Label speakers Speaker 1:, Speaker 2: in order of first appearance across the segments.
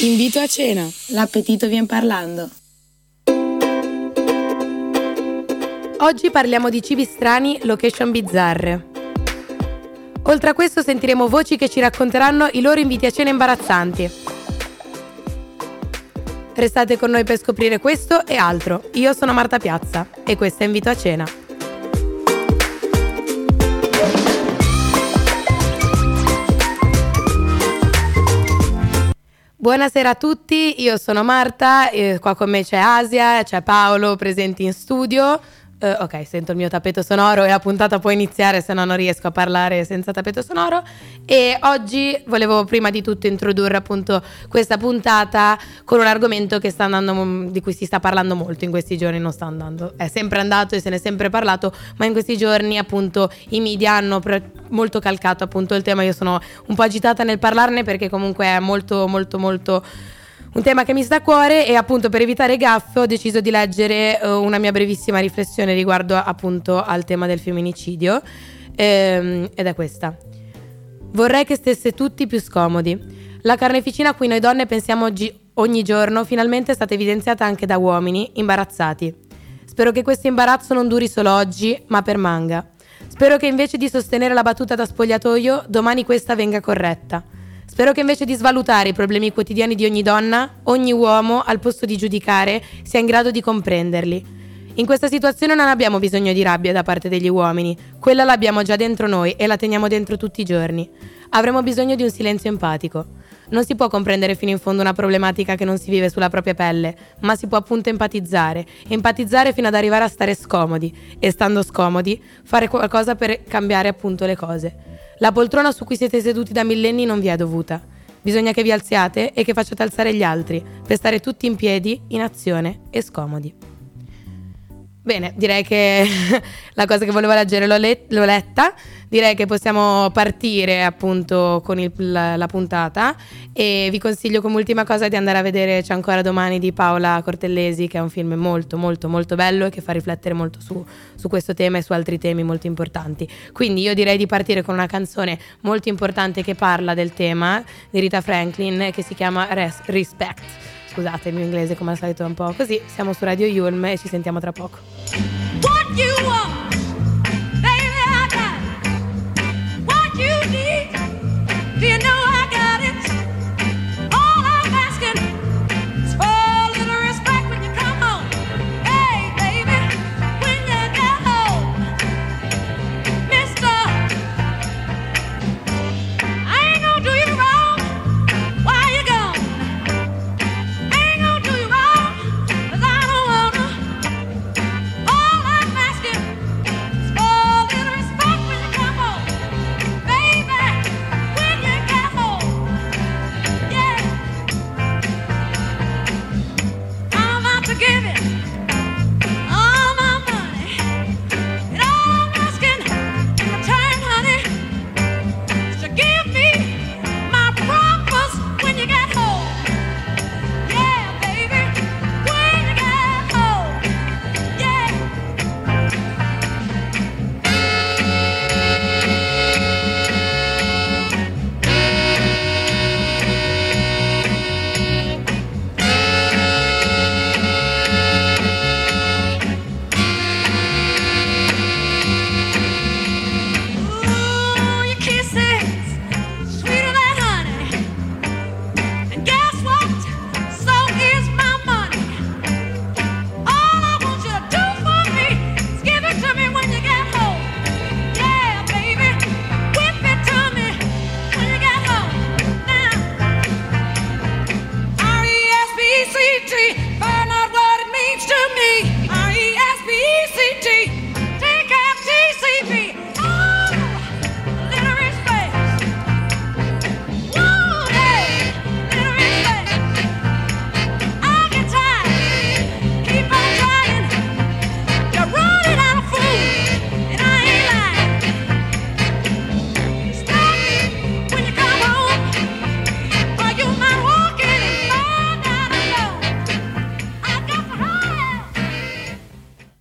Speaker 1: Invito a cena. L'appetito vien parlando.
Speaker 2: Oggi parliamo di cibi strani, location bizzarre. Oltre a questo sentiremo voci che ci racconteranno i loro inviti a cena imbarazzanti. Restate con noi per scoprire questo e altro. Io sono Marta Piazza e questo è Invito a cena. Buonasera a tutti, io sono Marta, qua con me c'è Asia, c'è Paolo presenti in studio. Uh, ok, sento il mio tappeto sonoro e la puntata può iniziare, se no non riesco a parlare senza tappeto sonoro. E oggi volevo prima di tutto introdurre appunto questa puntata con un argomento andando, di cui si sta parlando molto in questi giorni, non sta andando, è sempre andato e se ne è sempre parlato, ma in questi giorni appunto i media hanno pre- molto calcato appunto il tema, io sono un po' agitata nel parlarne perché comunque è molto molto molto un tema che mi sta a cuore e appunto per evitare gaffe ho deciso di leggere uh, una mia brevissima riflessione riguardo appunto al tema del femminicidio ehm, ed è questa. Vorrei che stesse tutti più scomodi. La carneficina a cui noi donne pensiamo oggi, ogni giorno finalmente è stata evidenziata anche da uomini imbarazzati. Spero che questo imbarazzo non duri solo oggi, ma permanga. Spero che invece di sostenere la battuta da spogliatoio, domani questa venga corretta. Spero che invece di svalutare i problemi quotidiani di ogni donna, ogni uomo, al posto di giudicare, sia in grado di comprenderli. In questa situazione non abbiamo bisogno di rabbia da parte degli uomini, quella l'abbiamo già dentro noi e la teniamo dentro tutti i giorni. Avremo bisogno di un silenzio empatico. Non si può comprendere fino in fondo una problematica che non si vive sulla propria pelle, ma si può appunto empatizzare, empatizzare fino ad arrivare a stare scomodi e stando scomodi fare qualcosa per cambiare appunto le cose. La poltrona su cui siete seduti da millenni non vi è dovuta. Bisogna che vi alziate e che facciate alzare gli altri, per stare tutti in piedi, in azione e scomodi. Bene, direi che la cosa che volevo leggere l'ho, let- l'ho, letta, direi che possiamo partire appunto con il, la, la, puntata e vi consiglio come ultima cosa di andare a vedere C'è ancora domani di Paola Cortellesi che è un film molto molto molto bello e che fa riflettere molto su, su questo tema e su altri temi molto importanti. Quindi io direi di partire con una canzone molto importante che parla del tema di Rita Franklin che si chiama Res- Respect. Scusate, il mio inglese come al solito è un po' così. Siamo su Radio Yulm e ci sentiamo tra poco. What you want, baby, I got What you need, do you know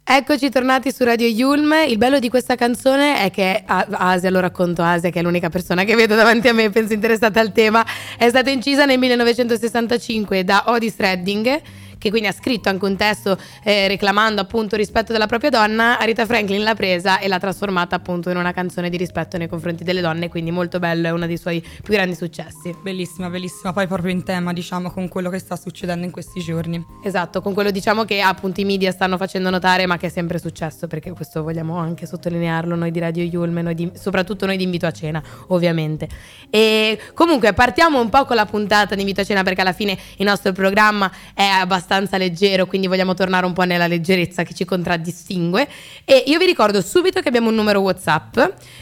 Speaker 2: Eccoci tornati su Radio Yulm. Il bello di questa canzone è che Asia, lo racconto Asia, che è l'unica persona che vedo davanti a me, penso interessata al tema, è stata incisa nel 1965 da Otis Redding che quindi ha scritto anche un testo eh, reclamando appunto rispetto della propria donna, Rita Franklin l'ha presa e l'ha trasformata appunto in una canzone di rispetto nei confronti delle donne, quindi molto bello, è uno dei suoi più grandi successi.
Speaker 3: Bellissima, bellissima, poi proprio in tema diciamo con quello che sta succedendo in questi giorni.
Speaker 2: Esatto, con quello diciamo che appunto i media stanno facendo notare ma che è sempre successo perché questo vogliamo anche sottolinearlo noi di Radio Yulme, noi di, soprattutto noi di Invito a Cena ovviamente. E comunque partiamo un po' con la puntata di Invito a Cena perché alla fine il nostro programma è abbastanza abbastanza leggero, quindi vogliamo tornare un po' nella leggerezza che ci contraddistingue. E io vi ricordo subito che abbiamo un numero WhatsApp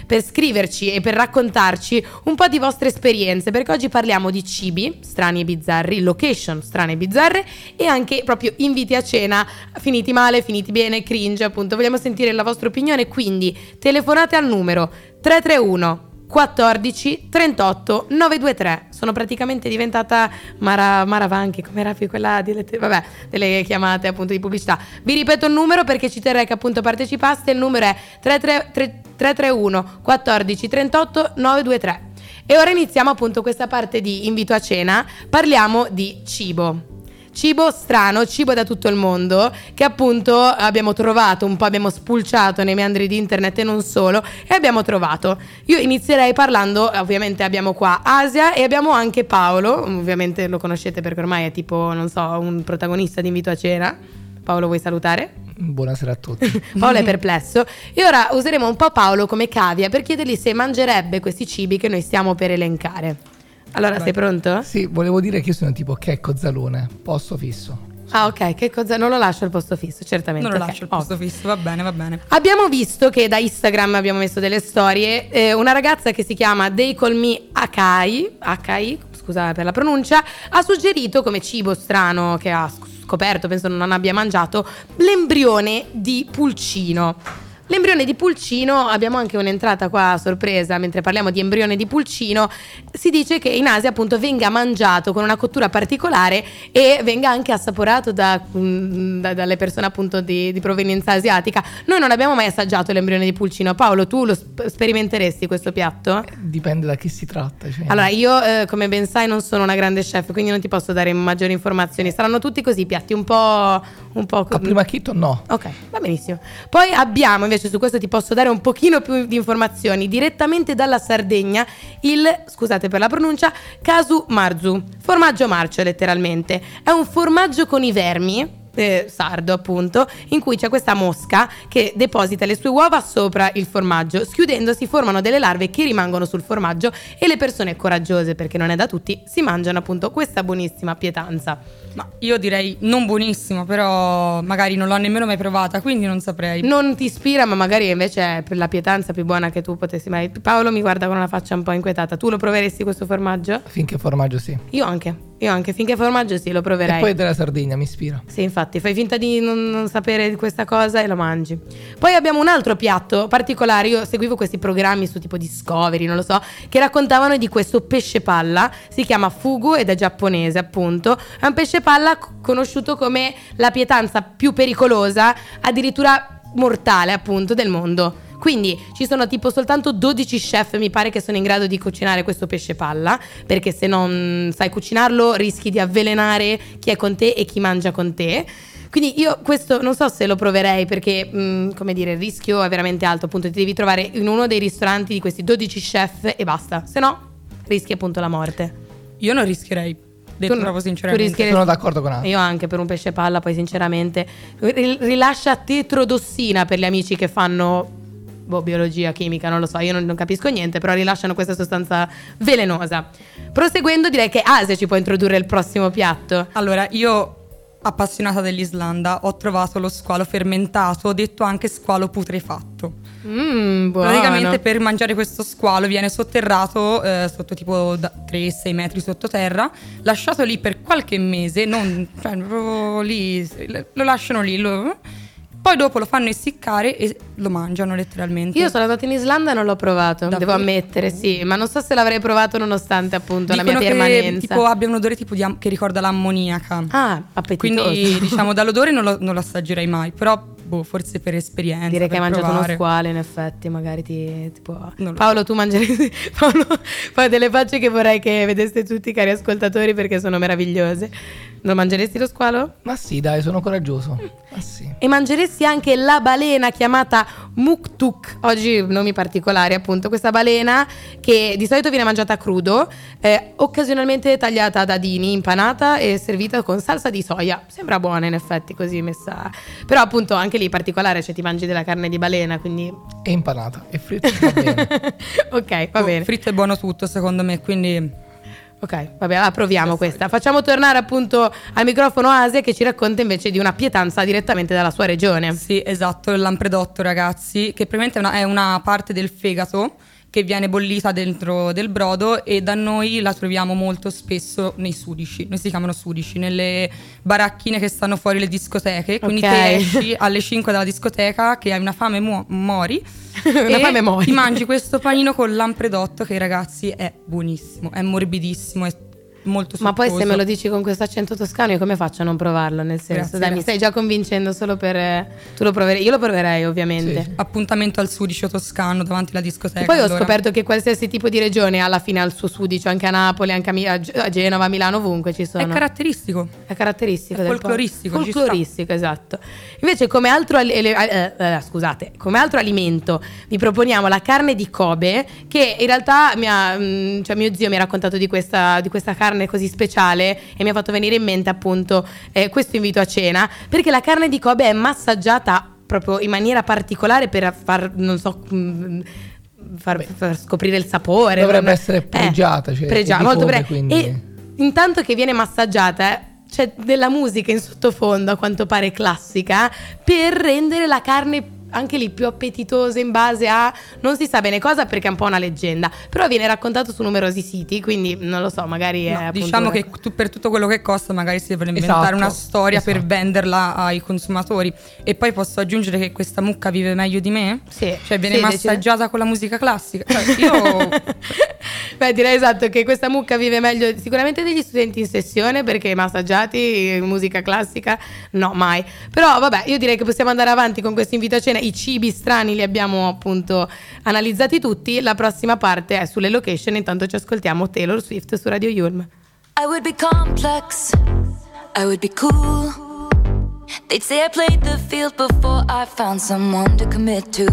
Speaker 2: per scriverci e per raccontarci un po' di vostre esperienze, perché oggi parliamo di cibi strani e bizzarri, location strane e bizzarre e anche proprio inviti a cena finiti male, finiti bene, cringe, appunto. Vogliamo sentire la vostra opinione, quindi telefonate al numero 331 14 38 923. Sono praticamente diventata Mara, Mara Vanchi, come era più quella delle, vabbè, delle chiamate appunto di pubblicità. Vi ripeto il numero perché ci terrei che appunto partecipaste. Il numero è 331 14 38 923. E ora iniziamo appunto questa parte di invito a cena. Parliamo di cibo cibo strano, cibo da tutto il mondo, che appunto abbiamo trovato, un po' abbiamo spulciato nei meandri di internet e non solo, e abbiamo trovato. Io inizierei parlando, ovviamente abbiamo qua Asia e abbiamo anche Paolo, ovviamente lo conoscete perché ormai è tipo, non so, un protagonista di invito a cena. Paolo, vuoi salutare?
Speaker 4: Buonasera a tutti.
Speaker 2: Paolo è perplesso. E ora useremo un po' Paolo come cavia per chiedergli se mangerebbe questi cibi che noi stiamo per elencare. Allora, Beh, sei pronto?
Speaker 4: Sì, volevo dire che io sono tipo Checco Zalone, posto fisso.
Speaker 2: Ah, ok, che cosa? Non lo lascio il posto fisso, certamente.
Speaker 3: Non lo
Speaker 2: okay.
Speaker 3: lascio il posto oh. fisso, va bene, va bene.
Speaker 2: Abbiamo visto che da Instagram abbiamo messo delle storie. Eh, una ragazza che si chiama They Call Me Akai, Akai, scusa per la pronuncia, ha suggerito come cibo strano che ha scoperto, penso non abbia mangiato, l'embrione di pulcino. L'embrione di pulcino, abbiamo anche un'entrata qua a sorpresa mentre parliamo di embrione di pulcino, si dice che in Asia appunto venga mangiato con una cottura particolare e venga anche assaporato da, mm, da, dalle persone appunto di, di, provenienza asiatica. Noi non abbiamo mai assaggiato l'embrione di pulcino. Paolo, tu lo sperimenteresti questo piatto?
Speaker 4: Eh, dipende da chi si tratta. Cioè.
Speaker 2: Allora, io eh, come ben sai non sono una grande chef, quindi non ti posso dare maggiori informazioni. Saranno tutti così piatti un po'... Un po
Speaker 4: A prima chitto no.
Speaker 2: Ok, va benissimo. Poi abbiamo invece invece su questo ti posso dare un pochino più di informazioni. Direttamente dalla Sardegna, il, scusate per la pronuncia, Casu Marzu, formaggio marcio letteralmente. È un formaggio con i vermi eh, sardo appunto, in cui c'è questa mosca che deposita le sue uova sopra il formaggio. Schiudendo si formano delle larve che rimangono sul formaggio e le persone coraggiose, perché non è da tutti, si mangiano appunto questa buonissima pietanza.
Speaker 3: Ma io direi non buonissimo, però magari non l'ho nemmeno mai provata, quindi non saprei.
Speaker 2: Non ti ispira, ma magari invece è per la pietanza più buona che tu potessi mai. Paolo mi guarda con una faccia un po' inquietata. Tu lo proveresti questo formaggio?
Speaker 4: Finché formaggio sì.
Speaker 2: Io anche. Io anche finché formaggio sì, lo proverei.
Speaker 4: E poi della Sardegna mi ispira.
Speaker 2: Sì, infatti, fai finta di non, non, sapere di questa cosa e lo mangi. Poi abbiamo un altro piatto particolare. Io seguivo questi programmi su tipo Discovery, non lo so, che raccontavano di questo pesce palla. Si chiama fugu ed è giapponese, appunto. È un pesce palla conosciuto come la pietanza più pericolosa, addirittura mortale, appunto, del mondo. Quindi ci sono tipo soltanto 12 chef, mi pare, che sono in grado di cucinare questo pesce palla, perché se non sai cucinarlo rischi di avvelenare chi è con te e chi mangia con te. Quindi io questo non so se lo proverei perché, mh, mm, come dire, il rischio è veramente alto, appunto ti devi trovare in uno dei ristoranti di questi 12 chef e basta, se no rischi appunto la morte.
Speaker 3: Io non rischierei detto tu, proprio sinceramente.
Speaker 4: Sono d'accordo con Anna.
Speaker 2: Io anche per un pesce palla, poi sinceramente rilascia tetrodossina per gli amici che fanno boh, biologia, chimica, non lo so, io non, non, capisco niente, però rilasciano questa sostanza velenosa. Proseguendo, direi che Asia ci può introdurre il prossimo piatto.
Speaker 3: Allora, io appassionata dell'Islanda ho trovato lo squalo fermentato, detto anche squalo putrefatto.
Speaker 2: Mm,
Speaker 3: Praticamente per mangiare questo squalo viene sotterrato eh, sotto tipo 3-6 metri sottoterra, lasciato lì per qualche mese, non, cioè, lì, lo lasciano lì. Lo, poi dopo lo fanno essiccare e lo mangiano letteralmente.
Speaker 2: Io sono andata in Islanda e non l'ho provato, Davvero? devo ammettere, sì, ma non so se l'avrei provato nonostante appunto
Speaker 3: Dicono
Speaker 2: la mia permanenza.
Speaker 3: Che, tipo abbia un odore tipo am- che ricorda l'ammoniaca.
Speaker 2: Ah, appetitoso.
Speaker 3: Quindi diciamo dall'odore non lo, non lo assaggerei mai, però boh, forse per esperienza.
Speaker 2: Direi che hai
Speaker 3: per
Speaker 2: mangiato uno
Speaker 3: provare.
Speaker 2: squalo, in effetti, magari ti, ti può... Paolo, tu mangeresti... Paolo fa delle facce che vorrei che vedeste tutti, cari ascoltatori, perché sono meravigliose. Lo mangeresti lo squalo?
Speaker 4: Ma sì, dai, sono coraggioso. Ma sì.
Speaker 2: E mangeresti anche la balena chiamata muktuk, oggi nomi particolari appunto, questa balena che di solito viene mangiata crudo, eh, occasionalmente tagliata a dadini, impanata e servita con salsa di soia. Sembra buona in effetti così messa, però appunto anche lì particolare, cioè ti mangi della carne di balena, quindi
Speaker 4: E impanata. E bene.
Speaker 2: ok, va
Speaker 3: Boh,
Speaker 2: bene.
Speaker 3: Fritto è buono tutto, secondo me, quindi
Speaker 2: Ok, vabbè, la proviamo questa. Facciamo tornare appunto al microfono Asia che ci racconta invece di una pietanza direttamente dalla sua regione.
Speaker 3: Sì, esatto, il lampredotto, ragazzi, che praticamente è una, è una parte del fegato che viene bollita dentro del brodo e da noi la troviamo molto spesso nei sudici, noi si chiamano sudici, nelle baracchine che stanno fuori le discoteche, quindi
Speaker 2: Ok.
Speaker 3: te esci alle 5 dalla discoteca che hai una fame muo- mori
Speaker 2: Una
Speaker 3: e
Speaker 2: fame mori.
Speaker 3: ti mangi questo panino con lampredotto che ragazzi è buonissimo, è morbidissimo, è molto
Speaker 2: Ma poi se me lo dici con questo accento toscano, io come faccio a non provarlo? Nel senso,
Speaker 3: Grazie,
Speaker 2: dai, mi
Speaker 3: grazie.
Speaker 2: stai già convincendo solo per. eh, Tu lo proverei, io lo proverei ovviamente.
Speaker 4: Sì.
Speaker 3: appuntamento al sudicio toscano davanti alla discoteca.
Speaker 2: E poi ho
Speaker 3: allora.
Speaker 2: scoperto che qualsiasi tipo di regione alla fine ha il suo sudicio, anche a Napoli, anche a, Mi- a Ge- a Genova, a Milano, ovunque ci sono.
Speaker 3: È caratteristico.
Speaker 2: È caratteristico
Speaker 3: È folcloristico,
Speaker 2: Folcloristico, esatto. Invece, come altro, ele- eh, eh, scusate, come altro alimento, vi proponiamo la carne di Kobe, che in realtà mi ha, mm, cioè mio zio mi ha raccontato di questa, di questa carne così speciale e mi ha fatto venire in mente appunto eh, questo invito a cena, perché la carne di Kobe è massaggiata proprio in maniera particolare per far, non so... mm, Far, far scoprire il sapore
Speaker 4: Dovrebbe essere pregiata, cioè,
Speaker 2: pregiata, molto
Speaker 4: Kobe,
Speaker 2: pre-
Speaker 4: quindi-
Speaker 2: e intanto che viene massaggiata eh, c'è della musica in sottofondo a quanto pare classica per rendere la carne anche lì più appetitosa in base a non si sa bene cosa perché è un po' una leggenda però viene raccontato su numerosi siti quindi non lo so magari è
Speaker 3: No, diciamo che tu- per tutto quello che costa magari si deve inventare
Speaker 4: Esatto,
Speaker 3: una storia per
Speaker 4: esatto.
Speaker 3: venderla ai consumatori. E poi posso aggiungere che questa mucca vive meglio di me?
Speaker 2: Sì,
Speaker 3: Cioè viene
Speaker 2: sì,
Speaker 3: massaggiata con la musica classica. Cioè, io
Speaker 2: Beh, direi esatto che questa mucca vive meglio sicuramente degli studenti in sessione perché massaggiati, musica classica, no, mai. Però vabbè, io direi che possiamo andare avanti con questo invito a cena. I cibi strani li abbiamo appunto analizzati tutti. La prossima parte è sulle location, intanto ci ascoltiamo Taylor Swift su Radio Yulm.
Speaker 5: I would be complex, I would be cool. They'd say I played the field before I found someone to commit to.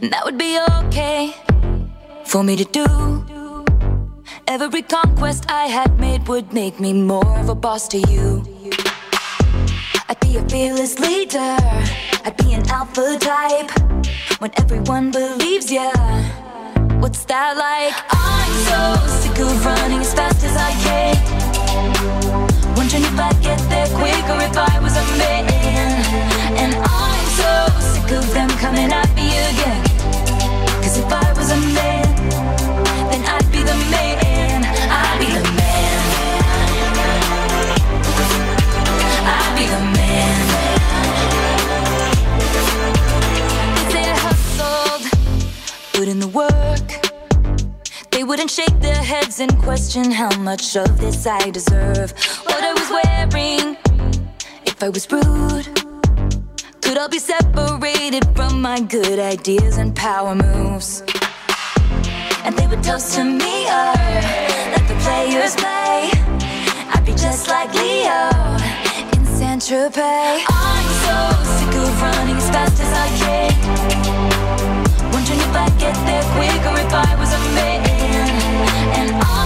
Speaker 5: And that would be okay for me to do. Every conquest I had made would make me more of a boss to you. I'd be a fearless leader, I'd be an alpha type. When everyone believes ya, what's that like? I'm so sick of running as fast as I can. Question how much of this I deserve. What I was wearing, if I was rude, could I be separated from my good ideas and power moves. And they would toast to me, or let the players play. I'd be just like Leo in Saint Tropez. I'm so sick of running as fast as I can. Wondering if I'd get there quicker if I was a man. And I'm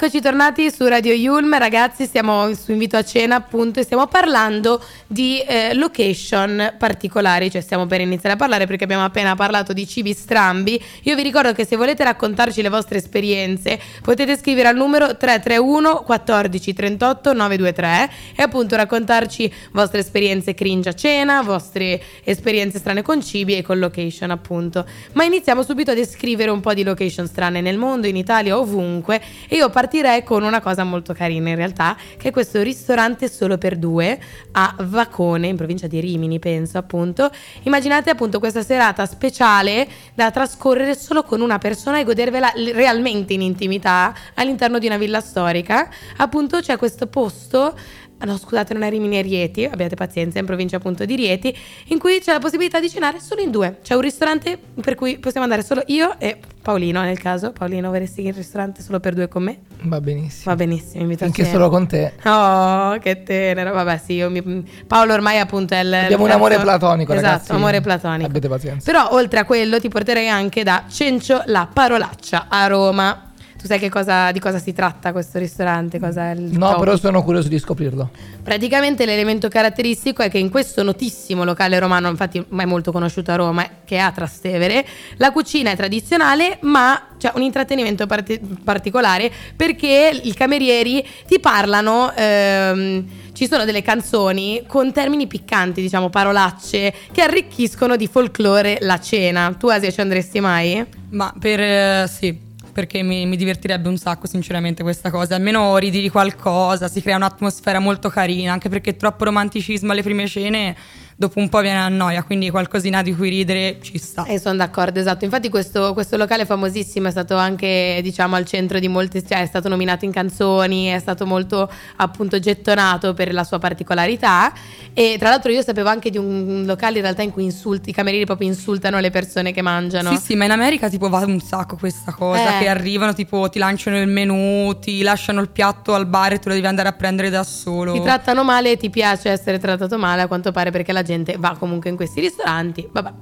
Speaker 2: Eccoci tornati su Radio Yulm, ragazzi, siamo su invito a cena appunto e stiamo parlando di eh, location particolari, cioè stiamo per iniziare a parlare perché abbiamo appena parlato di cibi strambi. Io vi ricordo che se volete raccontarci le vostre esperienze potete scrivere al numero 331 14 38 923 e appunto raccontarci vostre esperienze cringe a cena, vostre esperienze strane con cibi e con location appunto. Ma iniziamo subito a descrivere un po' di location strane nel mondo, in Italia, ovunque e io partirei con una cosa molto carina in realtà, che è questo ristorante solo per due a Vacone, in provincia di Rimini, penso appunto. Immaginate appunto questa serata speciale da trascorrere solo con una persona e godervela realmente in intimità all'interno di una villa storica. Appunto c'è questo posto Ah, no scusate non è Rimini e Rieti, abbiate pazienza, è in provincia appunto di Rieti, in cui c'è la possibilità di cenare solo in due. C'è un ristorante per cui possiamo andare solo io e Paolino nel caso. Paolino, vorresti il ristorante solo per due con me?
Speaker 4: Va benissimo.
Speaker 2: Va benissimo, invito
Speaker 4: Anche solo con te.
Speaker 2: Oh, che tenero. Vabbè, sì, io mi... Paolo ormai appunto è il...
Speaker 4: Abbiamo un amore platonico,
Speaker 2: esatto,
Speaker 4: ragazzi.
Speaker 2: amore platonico.
Speaker 4: Abbiate pazienza.
Speaker 2: Però oltre a quello ti porterei anche da Cencio la Parolaccia a Roma. Tu sai che cosa, di cosa si tratta questo ristorante? Cosa è il
Speaker 4: No,
Speaker 2: top?
Speaker 4: però sono curioso di scoprirlo.
Speaker 2: Praticamente l'elemento caratteristico è che in questo notissimo locale romano, infatti mai molto conosciuto a Roma, che è a Trastevere, la cucina è tradizionale ma c'è un intrattenimento parti- particolare perché i camerieri ti parlano, ehm, ci sono delle canzoni con termini piccanti, diciamo parolacce, che arricchiscono di folklore la cena. Tu Asia ci andresti mai?
Speaker 3: Ma per eh, sì, perché mi, mi divertirebbe un sacco, sinceramente, questa cosa. Almeno ridi di qualcosa, si crea un'atmosfera molto carina, anche perché troppo romanticismo alle prime cene dopo un po' viene a noia, quindi qualcosina di cui ridere ci sta.
Speaker 2: Eh, sono d'accordo, esatto. Infatti questo, questo locale famosissimo è stato anche, diciamo, al centro di molte... cioè è stato nominato in canzoni, è stato molto, appunto, gettonato per la sua particolarità. E tra l'altro io sapevo anche di un locale in realtà in cui insulti, i camerieri proprio insultano le persone che mangiano.
Speaker 3: Sì, sì, ma in America tipo va un sacco questa cosa,
Speaker 2: Eh.
Speaker 3: che arrivano, tipo ti lanciano il menù, ti lasciano il piatto al bar e tu lo devi andare a prendere da solo.
Speaker 2: Ti trattano male e ti piace essere trattato male, a quanto pare, perché la gente va comunque in questi ristoranti. Vabbè,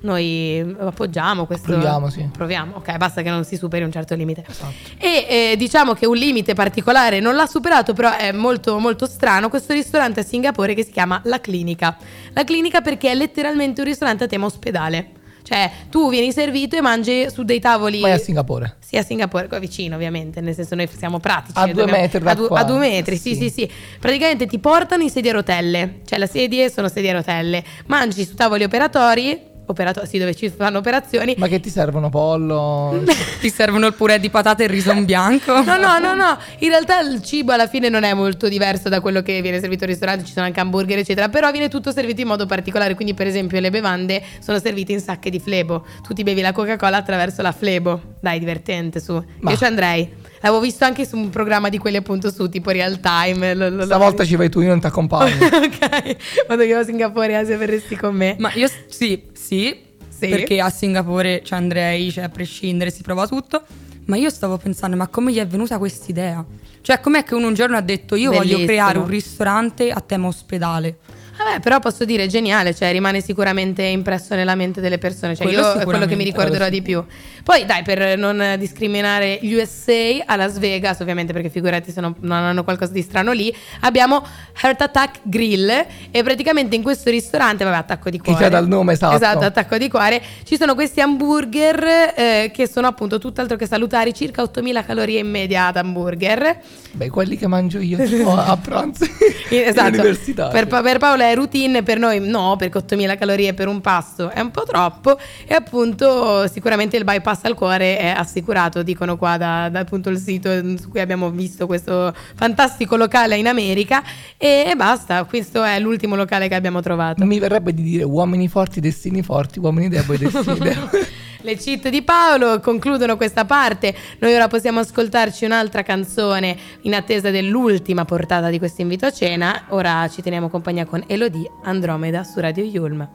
Speaker 2: noi appoggiamo questo.
Speaker 4: Proviamo, sì.
Speaker 2: Proviamo, ok, basta che non si superi un certo limite.
Speaker 4: Esatto.
Speaker 2: E eh, diciamo che un limite particolare non l'ha superato, però è molto, molto strano. Questo ristorante a Singapore che si chiama La Clinica. La Clinica perché è letteralmente un ristorante a tema ospedale. Cioè, tu vieni servito e mangi su dei tavoli.
Speaker 4: Vai a Singapore.
Speaker 2: Sì, a Singapore, qua vicino ovviamente, nel senso noi siamo pratici.
Speaker 4: A due metri da
Speaker 2: a,
Speaker 4: qua.
Speaker 2: a due metri, sì,
Speaker 4: Sì.
Speaker 2: sì, sì. Praticamente ti portano in sedie a rotelle, cioè le sedie sono sedie a rotelle. Mangi su tavoli operatori, operatori, sì, dove ci fanno operazioni.
Speaker 4: Ma che ti servono pollo?
Speaker 3: Ti servono il purè di patate e il riso in bianco?
Speaker 2: No, no, no, no. In realtà il cibo alla fine non è molto diverso da quello che viene servito al ristorante, ci sono anche hamburger, eccetera. Però viene tutto servito in modo particolare. Quindi, per esempio, le bevande sono servite in sacche di flebo. Tu ti bevi la Coca-Cola attraverso la flebo. Dai, divertente su.
Speaker 4: Ma-
Speaker 2: Io ci andrei. L'avevo visto anche su un programma di quelli appunto su, tipo real time. Lo- lo- lo-
Speaker 4: Stavolta ci vai tu, io non ti accompagno.
Speaker 2: ok, quando io a Singapore, Asia, verresti con me.
Speaker 3: Ma io sì, sì,
Speaker 2: Sì.
Speaker 3: perché a Singapore ci andrei, cioè a prescindere si prova tutto. Ma io stavo pensando, ma come gli è venuta quest'idea? Cioè, com'è che uno un giorno ha detto io voglio
Speaker 2: Bellissimo.
Speaker 3: creare un ristorante a tema ospedale?
Speaker 2: Vabbè, però posso dire geniale, cioè rimane sicuramente impresso nella mente delle persone. Cioè,
Speaker 3: Quello
Speaker 2: io è quello che mi ricorderò di più. Poi, dai, per non discriminare gli USA a Las Vegas, ovviamente, perché figurati se no- non hanno qualcosa di strano lì, abbiamo Heart Attack Grill. E praticamente in questo ristorante, vabbè, attacco di
Speaker 4: Che
Speaker 2: cuore.
Speaker 4: c'è dal nome, esatto.
Speaker 2: Esatto, attacco di cuore. Ci sono questi hamburger eh, che sono appunto tutt'altro che salutari, circa 8000 calorie in media ad hamburger.
Speaker 4: Beh, quelli che mangio io tipo, a pranzo
Speaker 2: esatto. Per, Pa- per Paola è routine, per noi no, perché 8000 calorie per un pasto è un po' troppo. E appunto, sicuramente il bypass al cuore è assicurato, dicono qua da, da appunto il sito su cui abbiamo visto questo fantastico locale in America. E, e basta, questo è l'ultimo locale che abbiamo trovato.
Speaker 4: Mi verrebbe di dire uomini forti, destini forti, uomini deboli, destini deboli.
Speaker 2: Le cheat di Paolo concludono questa parte. Noi ora possiamo ascoltarci un'altra canzone in attesa dell'ultima portata di questo invito a cena. Ora ci teniamo compagnia con Elodie Andromeda su Radio Yulm.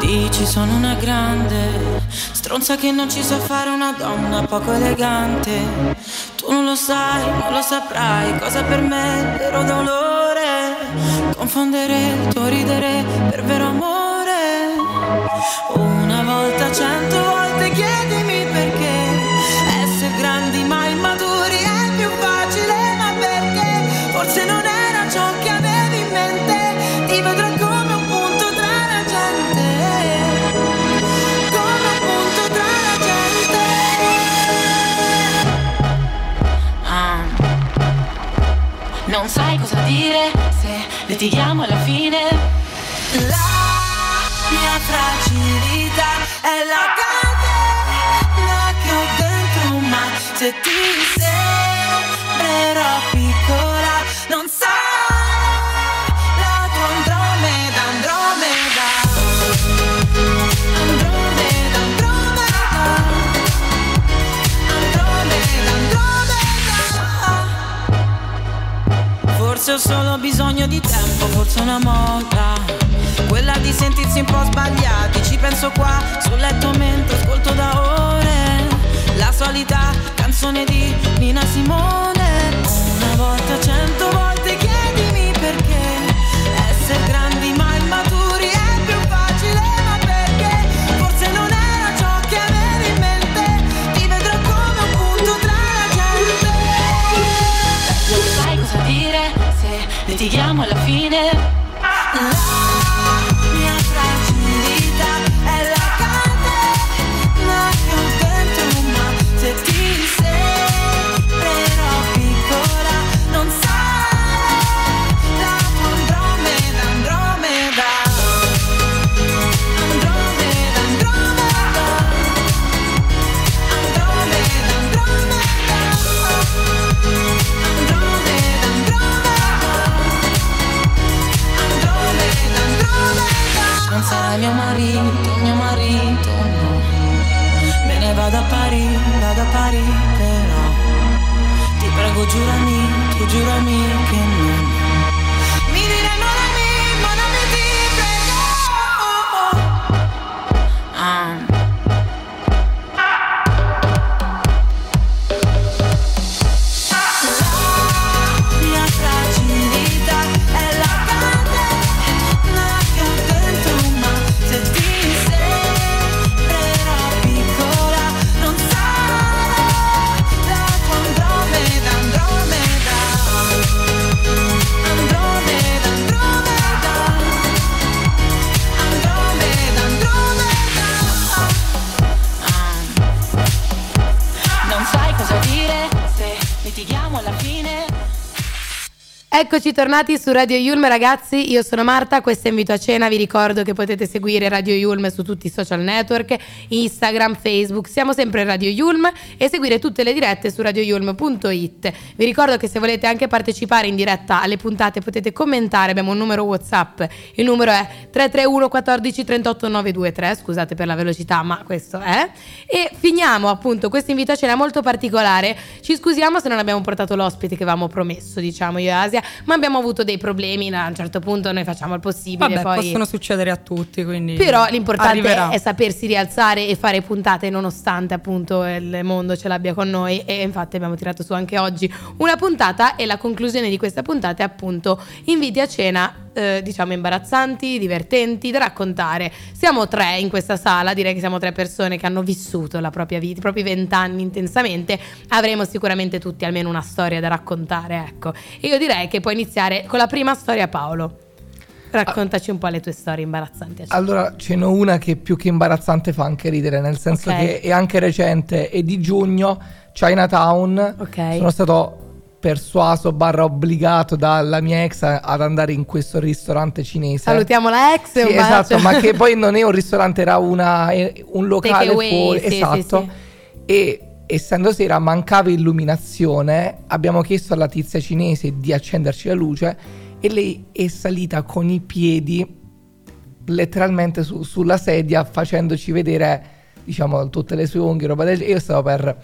Speaker 6: Dici sono una grande stronza che non ci sa fare una donna poco elegante. Tu non lo sai, non lo saprai cosa per me è vero dolore. Confondere il tuo ridere per vero amore. Una volta, cento volte chiedimi perché essere grandi ma immaturi è più facile, ma perché forse non era ciò che avevi in mente. Ti vedrò come un punto tra la gente. Come un punto tra la gente. Ah. Non sai cosa dire se litighiamo alla fine. La se ti sembrerò piccola, non sai. Forse ho solo bisogno di tempo, forse una moda. Quella di sentirsi un po' sbagliati. Ci penso qua
Speaker 2: Eccoci tornati su Radio Yulm ragazzi, io sono Marta, questo è Invito a Cena, vi ricordo che potete seguire Radio Yulm su tutti i social network, Instagram, Facebook, siamo sempre Radio Yulm e seguire tutte le dirette su radioyulm.it. Vi ricordo che se volete anche partecipare in diretta alle puntate potete commentare, abbiamo un numero Whatsapp, il numero è 331 14 38 923, scusate per la velocità ma questo è. E finiamo appunto questo invito a cena molto particolare, ci scusiamo se non abbiamo portato l'ospite che avevamo promesso diciamo io e Asia, ma abbiamo avuto dei problemi, a un certo punto noi facciamo il possibile.
Speaker 3: Vabbè,
Speaker 2: poi...
Speaker 3: possono succedere a tutti, quindi
Speaker 2: Però l'importante
Speaker 3: arriverà.
Speaker 2: è sapersi rialzare e fare puntate nonostante appunto il mondo ce l'abbia con noi e infatti abbiamo tirato su anche oggi una puntata e la conclusione di questa puntata è appunto inviti a cena eh, diciamo imbarazzanti, divertenti da raccontare. Siamo tre in questa sala, direi che siamo tre persone che hanno vissuto la propria vita, i propri vent'anni intensamente, avremo sicuramente tutti almeno una storia da raccontare, ecco. E io direi che puoi iniziare con la prima storia Paolo. Raccontaci un po' le tue storie imbarazzanti.
Speaker 4: Allora, ce n'è una che più che imbarazzante fa anche ridere, nel senso
Speaker 2: Ok.
Speaker 4: che è anche recente, è di giugno, Chinatown.
Speaker 2: Ok.
Speaker 4: Sono stato persuaso barra obbligato dalla mia ex ad andare in questo ristorante cinese.
Speaker 2: Salutiamo la ex
Speaker 4: Sì, esatto, ma che poi non è un ristorante, era una- un locale
Speaker 2: Takeaway,
Speaker 4: fuori.
Speaker 2: sì,
Speaker 4: esatto.
Speaker 2: sì.
Speaker 4: E essendo sera mancava illuminazione, abbiamo chiesto alla tizia cinese di accenderci la luce e lei è salita con i piedi letteralmente su- sulla sedia facendoci vedere diciamo tutte le sue unghie roba del io stavo per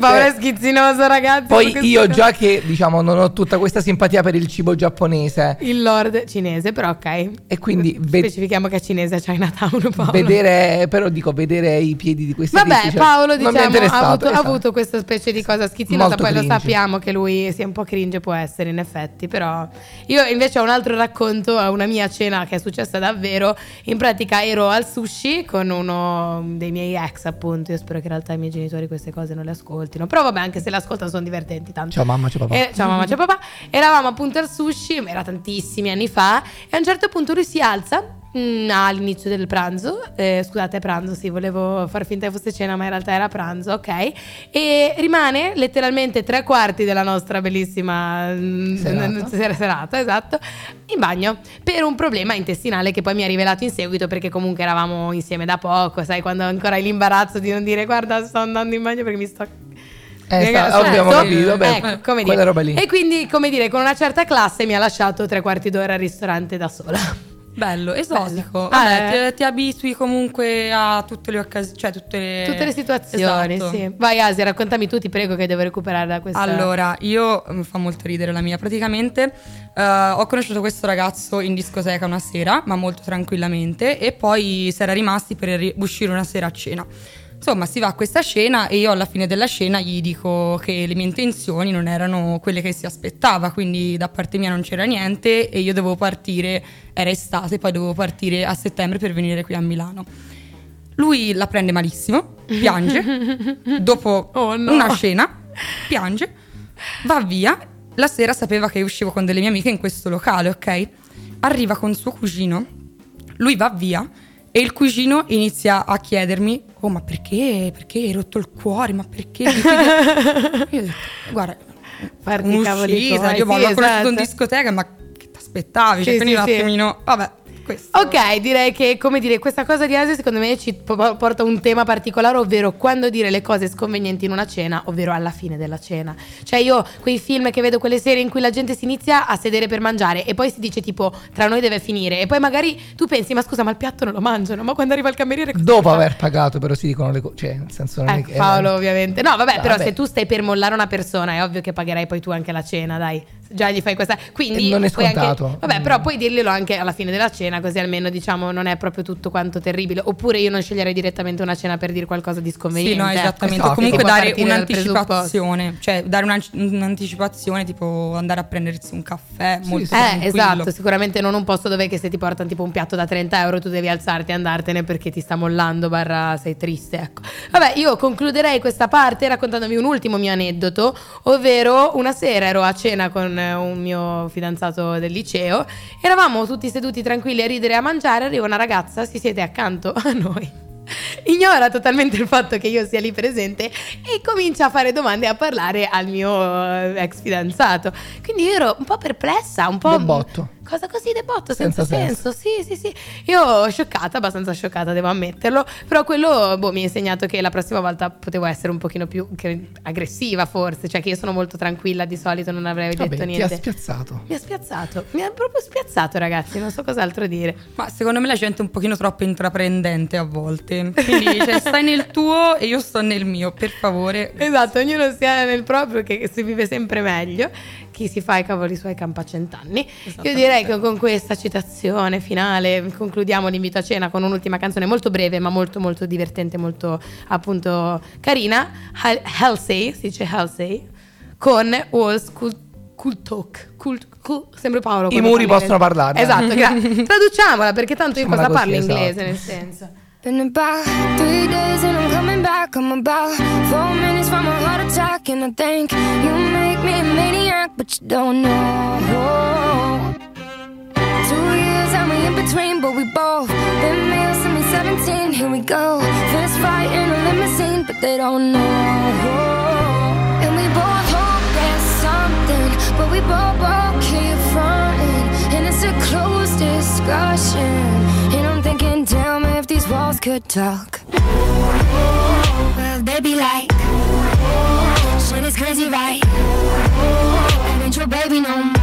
Speaker 2: Paolo è
Speaker 4: Eh,
Speaker 2: schizzinoso, ragazzi.
Speaker 4: poi io già che diciamo non ho tutta questa simpatia per il cibo giapponese
Speaker 2: Il lord cinese, però ok.
Speaker 4: e quindi ve-
Speaker 2: Specifichiamo che è cinese Chinatown, Paolo.
Speaker 4: vedere però dico vedere i piedi di questa
Speaker 2: Vabbè,
Speaker 4: tizi, cioè,
Speaker 2: Paolo diciamo, ha avuto,
Speaker 4: esatto.
Speaker 2: avuto questa specie di cosa schizzinosa,
Speaker 4: Molto
Speaker 2: poi lo
Speaker 4: cringe.
Speaker 2: sappiamo che lui sia un po' cringe, può essere in effetti, però io invece ho un altro racconto, a una mia cena che è successa davvero, in pratica ero al sushi con uno dei miei ex appunto, io spero che in realtà i miei genitori queste cose non le ascoltino, però vabbè anche se le ascoltano sono divertenti tanto.
Speaker 4: ciao mamma ciao papà
Speaker 2: Eh, ciao mamma, ciao papà. Eravamo appunto al sushi, era tantissimi anni fa, e a un certo punto lui si alza mm, all'inizio del pranzo, eh, scusate pranzo sì, volevo far finta che fosse cena ma in realtà era pranzo, ok? E rimane letteralmente tre quarti della nostra bellissima mm,
Speaker 4: Serata.
Speaker 2: sera- serata, esatto, in bagno per un problema intestinale che poi mi ha rivelato in seguito perché comunque eravamo insieme da poco, sai, quando ancora hai l'imbarazzo di non dire guarda sto andando in bagno perché mi sto
Speaker 4: Eh, sta-
Speaker 2: Certo.
Speaker 4: abbiamo capito, beh,
Speaker 2: Ecco, come dire. E quindi, come dire, con una certa classe mi ha lasciato tre quarti d'ora al ristorante da sola.
Speaker 3: Bello, esotico.
Speaker 2: Bello.
Speaker 3: Vabbè,
Speaker 2: Ah, eh.
Speaker 3: ti, ti abitui comunque a tutte le occasioni, cioè tutte le...
Speaker 2: Tutte le situazioni,
Speaker 3: Esatto.
Speaker 2: sì. Vai Asia, raccontami tu, ti prego che devo recuperare da questa...
Speaker 3: Allora, io mi fa molto ridere la mia. Praticamente eh, ho conosciuto questo ragazzo in discoteca una sera, ma molto tranquillamente, e poi si era rimasti per uscire una sera a cena. Insomma, si va a questa cena e io alla fine della cena gli dico che le mie intenzioni non erano quelle che si aspettava, quindi da parte mia non c'era niente e io dovevo partire, era estate, poi dovevo partire a settembre per venire qui a Milano. Lui la prende malissimo, piange, dopo
Speaker 2: Oh, no.
Speaker 3: una cena, piange, va via. La sera sapeva che uscivo con delle mie amiche in questo locale, ok? Arriva con suo cugino, lui va via e il cugino inizia a chiedermi, oh ma perché, perché hai rotto il cuore, ma perché? Io ho detto, guarda,
Speaker 2: Farti
Speaker 3: un'uscita, io
Speaker 2: sì,
Speaker 3: l'ho conosciuto in
Speaker 2: esatto.
Speaker 3: discoteca, ma che ti aspettavi? Cioè,
Speaker 2: Sì,
Speaker 3: quindi
Speaker 2: sì,
Speaker 3: un
Speaker 2: sì.
Speaker 3: attimino, vabbè, questo.
Speaker 2: Ok, direi che come dire, questa cosa di Asia secondo me ci po- porta a un tema particolare, ovvero quando dire le cose sconvenienti in una cena, ovvero alla fine della cena. Cioè io quei film che vedo quelle serie in cui la gente si inizia a sedere per mangiare e poi si dice tipo tra noi deve finire e poi magari tu pensi ma scusa ma il piatto non lo mangiano, ma quando arriva il cameriere
Speaker 4: Dopo
Speaker 2: fa?
Speaker 4: aver pagato, però si dicono le cose. Cioè, nel senso, non
Speaker 2: Ecco,
Speaker 4: che.
Speaker 2: Paolo, ovviamente. No, vabbè, però
Speaker 4: Vabbè.
Speaker 2: se tu stai per mollare una persona, è ovvio che pagherai poi tu anche la cena, dai. Già gli fai questa. Quindi.
Speaker 4: Non è
Speaker 2: puoi anche-
Speaker 4: scontato.
Speaker 2: vabbè,
Speaker 4: Mm.
Speaker 2: però puoi dirglielo anche alla fine della cena, così almeno diciamo non è proprio tutto quanto terribile. Oppure io non sceglierei direttamente una cena per dire qualcosa di sconveniente.
Speaker 3: Sì, no, esattamente.
Speaker 4: Esatto.
Speaker 3: Comunque dare un'anticipazione, cioè dare una- un'anticipazione, tipo andare a prendersi un caffè molto
Speaker 4: sì.
Speaker 2: Eh, esatto, sicuramente non un posto dove che se ti portano tipo un piatto da 30 euro tu devi alzarti e andartene perché ti sta mollando barra sei triste, ecco. Vabbè, io concluderei questa parte raccontandovi un ultimo mio aneddoto, ovvero una sera ero a cena con un mio fidanzato del liceo, eravamo tutti seduti tranquilli a ridere e a mangiare, arriva una ragazza, si siede accanto a noi. Ignora totalmente il fatto che io sia lì presente e comincia a fare domande e a parlare al mio eh, ex fidanzato. Quindi io ero un po' perplessa, un po'.
Speaker 4: De botto.
Speaker 2: Cosa così de botto, senza,
Speaker 4: Senza
Speaker 2: senso. Sì, sì, sì. Io scioccata, abbastanza scioccata, devo ammetterlo. Però quello boh, mi ha insegnato che la prossima volta potevo essere un pochino più aggressiva, forse. Cioè, che io sono molto tranquilla di solito, non avrei
Speaker 4: Vabbè,
Speaker 2: detto
Speaker 4: ti ha
Speaker 2: niente.
Speaker 4: spiazzato.
Speaker 2: mi ha spiazzato, mi ha proprio spiazzato, ragazzi. Non so cos'altro dire.
Speaker 3: Ma secondo me la gente è un pochino troppo intraprendente a volte. Quindi cioè, stai nel tuo e io sto nel mio, per favore.
Speaker 2: Esatto, ognuno sia nel proprio che si vive sempre meglio. Chi si fa i cavoli suoi campa a cent'anni. Io direi che con questa citazione finale concludiamo l'invito a cena con un'ultima canzone molto breve ma molto molto divertente, molto appunto carina. Hal- Halsey, si dice Halsey, con Walls Cool, cool Talk. Cool, cool- sembra Paolo.
Speaker 4: I muri possono parlare.
Speaker 2: Esatto, grazie. Traduciamola perché tanto io cosa parlo inglese
Speaker 4: esatto.
Speaker 2: nel senso.
Speaker 7: Been about three days and I'm coming back. I'm about four minutes from a heart attack. And I think you make me a maniac, but you don't know. Two years and we in between, but we both been male since we 17. Here we go. First fight in a limousine, but they don't know. And we both hope there's something, but we both, both keep fronting. And it's a closed discussion. And I'm thinking, damn, if these walls could talk. Well, they be like, shit is crazy, right? Oh, and ain't your baby no more.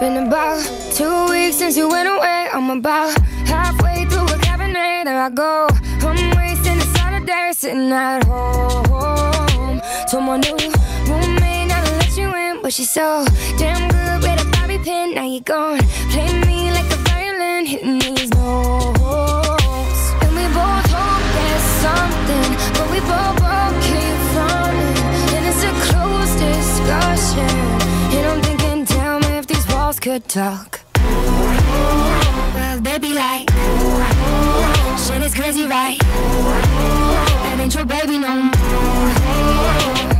Speaker 7: Been about two weeks since you went away. I'm about halfway through a cabernet. There I go. I'm wasting a Saturday sitting at home. Told my new roommate not to let you in, but she's so damn good with a bobby pin. Now you're gone. Play me like a violin, hitting these notes. And we both hope there's something, but we both discussion. And I'm thinking, damn, if these walls could talk. Well, they be like, shit is crazy, right? That ain't your baby no more.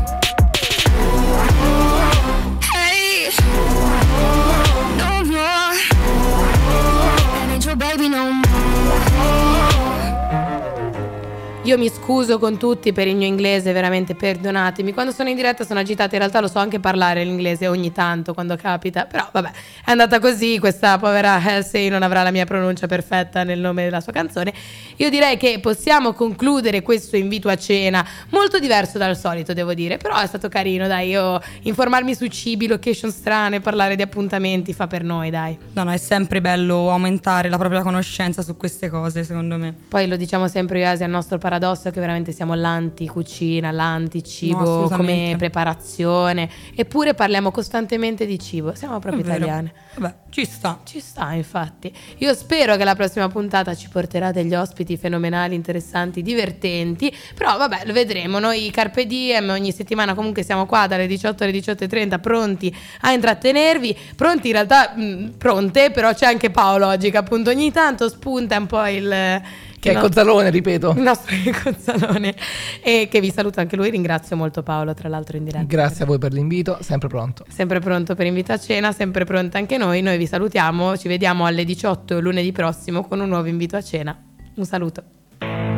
Speaker 2: Io mi scuso con tutti per il mio inglese, veramente perdonatemi. Quando sono in diretta sono agitata, in realtà lo so anche parlare l'inglese ogni tanto quando capita, però vabbè, è andata così, questa povera Halsey non avrà la mia pronuncia perfetta nel nome della sua canzone. Io direi che possiamo concludere questo invito a cena, molto diverso dal solito devo dire, però è stato carino, dai, io informarmi su cibi, location strane, parlare di appuntamenti fa per noi, dai.
Speaker 3: No, no, è sempre bello aumentare la propria conoscenza su queste cose, secondo me.
Speaker 2: Poi lo diciamo sempre io Asia, il nostro paradosso che veramente siamo l'anti-cucina,
Speaker 3: No,
Speaker 2: l'anti-cibo
Speaker 3: assolutamente.
Speaker 2: come preparazione, eppure parliamo costantemente di cibo, siamo proprio italiane.
Speaker 3: Vabbè, ci sta.
Speaker 2: Ci sta, infatti. Io spero che la prossima puntata ci porterà degli ospiti fenomenali, interessanti, divertenti. Però vabbè, lo vedremo. Noi Carpe Diem ogni settimana comunque siamo qua dalle 18 alle 18.30 pronti a intrattenervi. Pronti in realtà, mh, pronte, però c'è anche Paolo oggi che appunto ogni tanto spunta un po' il...
Speaker 4: Che è
Speaker 2: no-
Speaker 4: Cozzalone, ripeto.
Speaker 2: il nostro Cozzalone e che vi saluta anche lui, ringrazio molto Paolo tra l'altro in diretta.
Speaker 4: Grazie a voi per l'invito, sempre pronto.
Speaker 2: Sempre pronto per invito a cena, sempre pronta anche noi. Noi vi salutiamo, ci vediamo alle 18 lunedì prossimo con un nuovo invito a cena. Un saluto.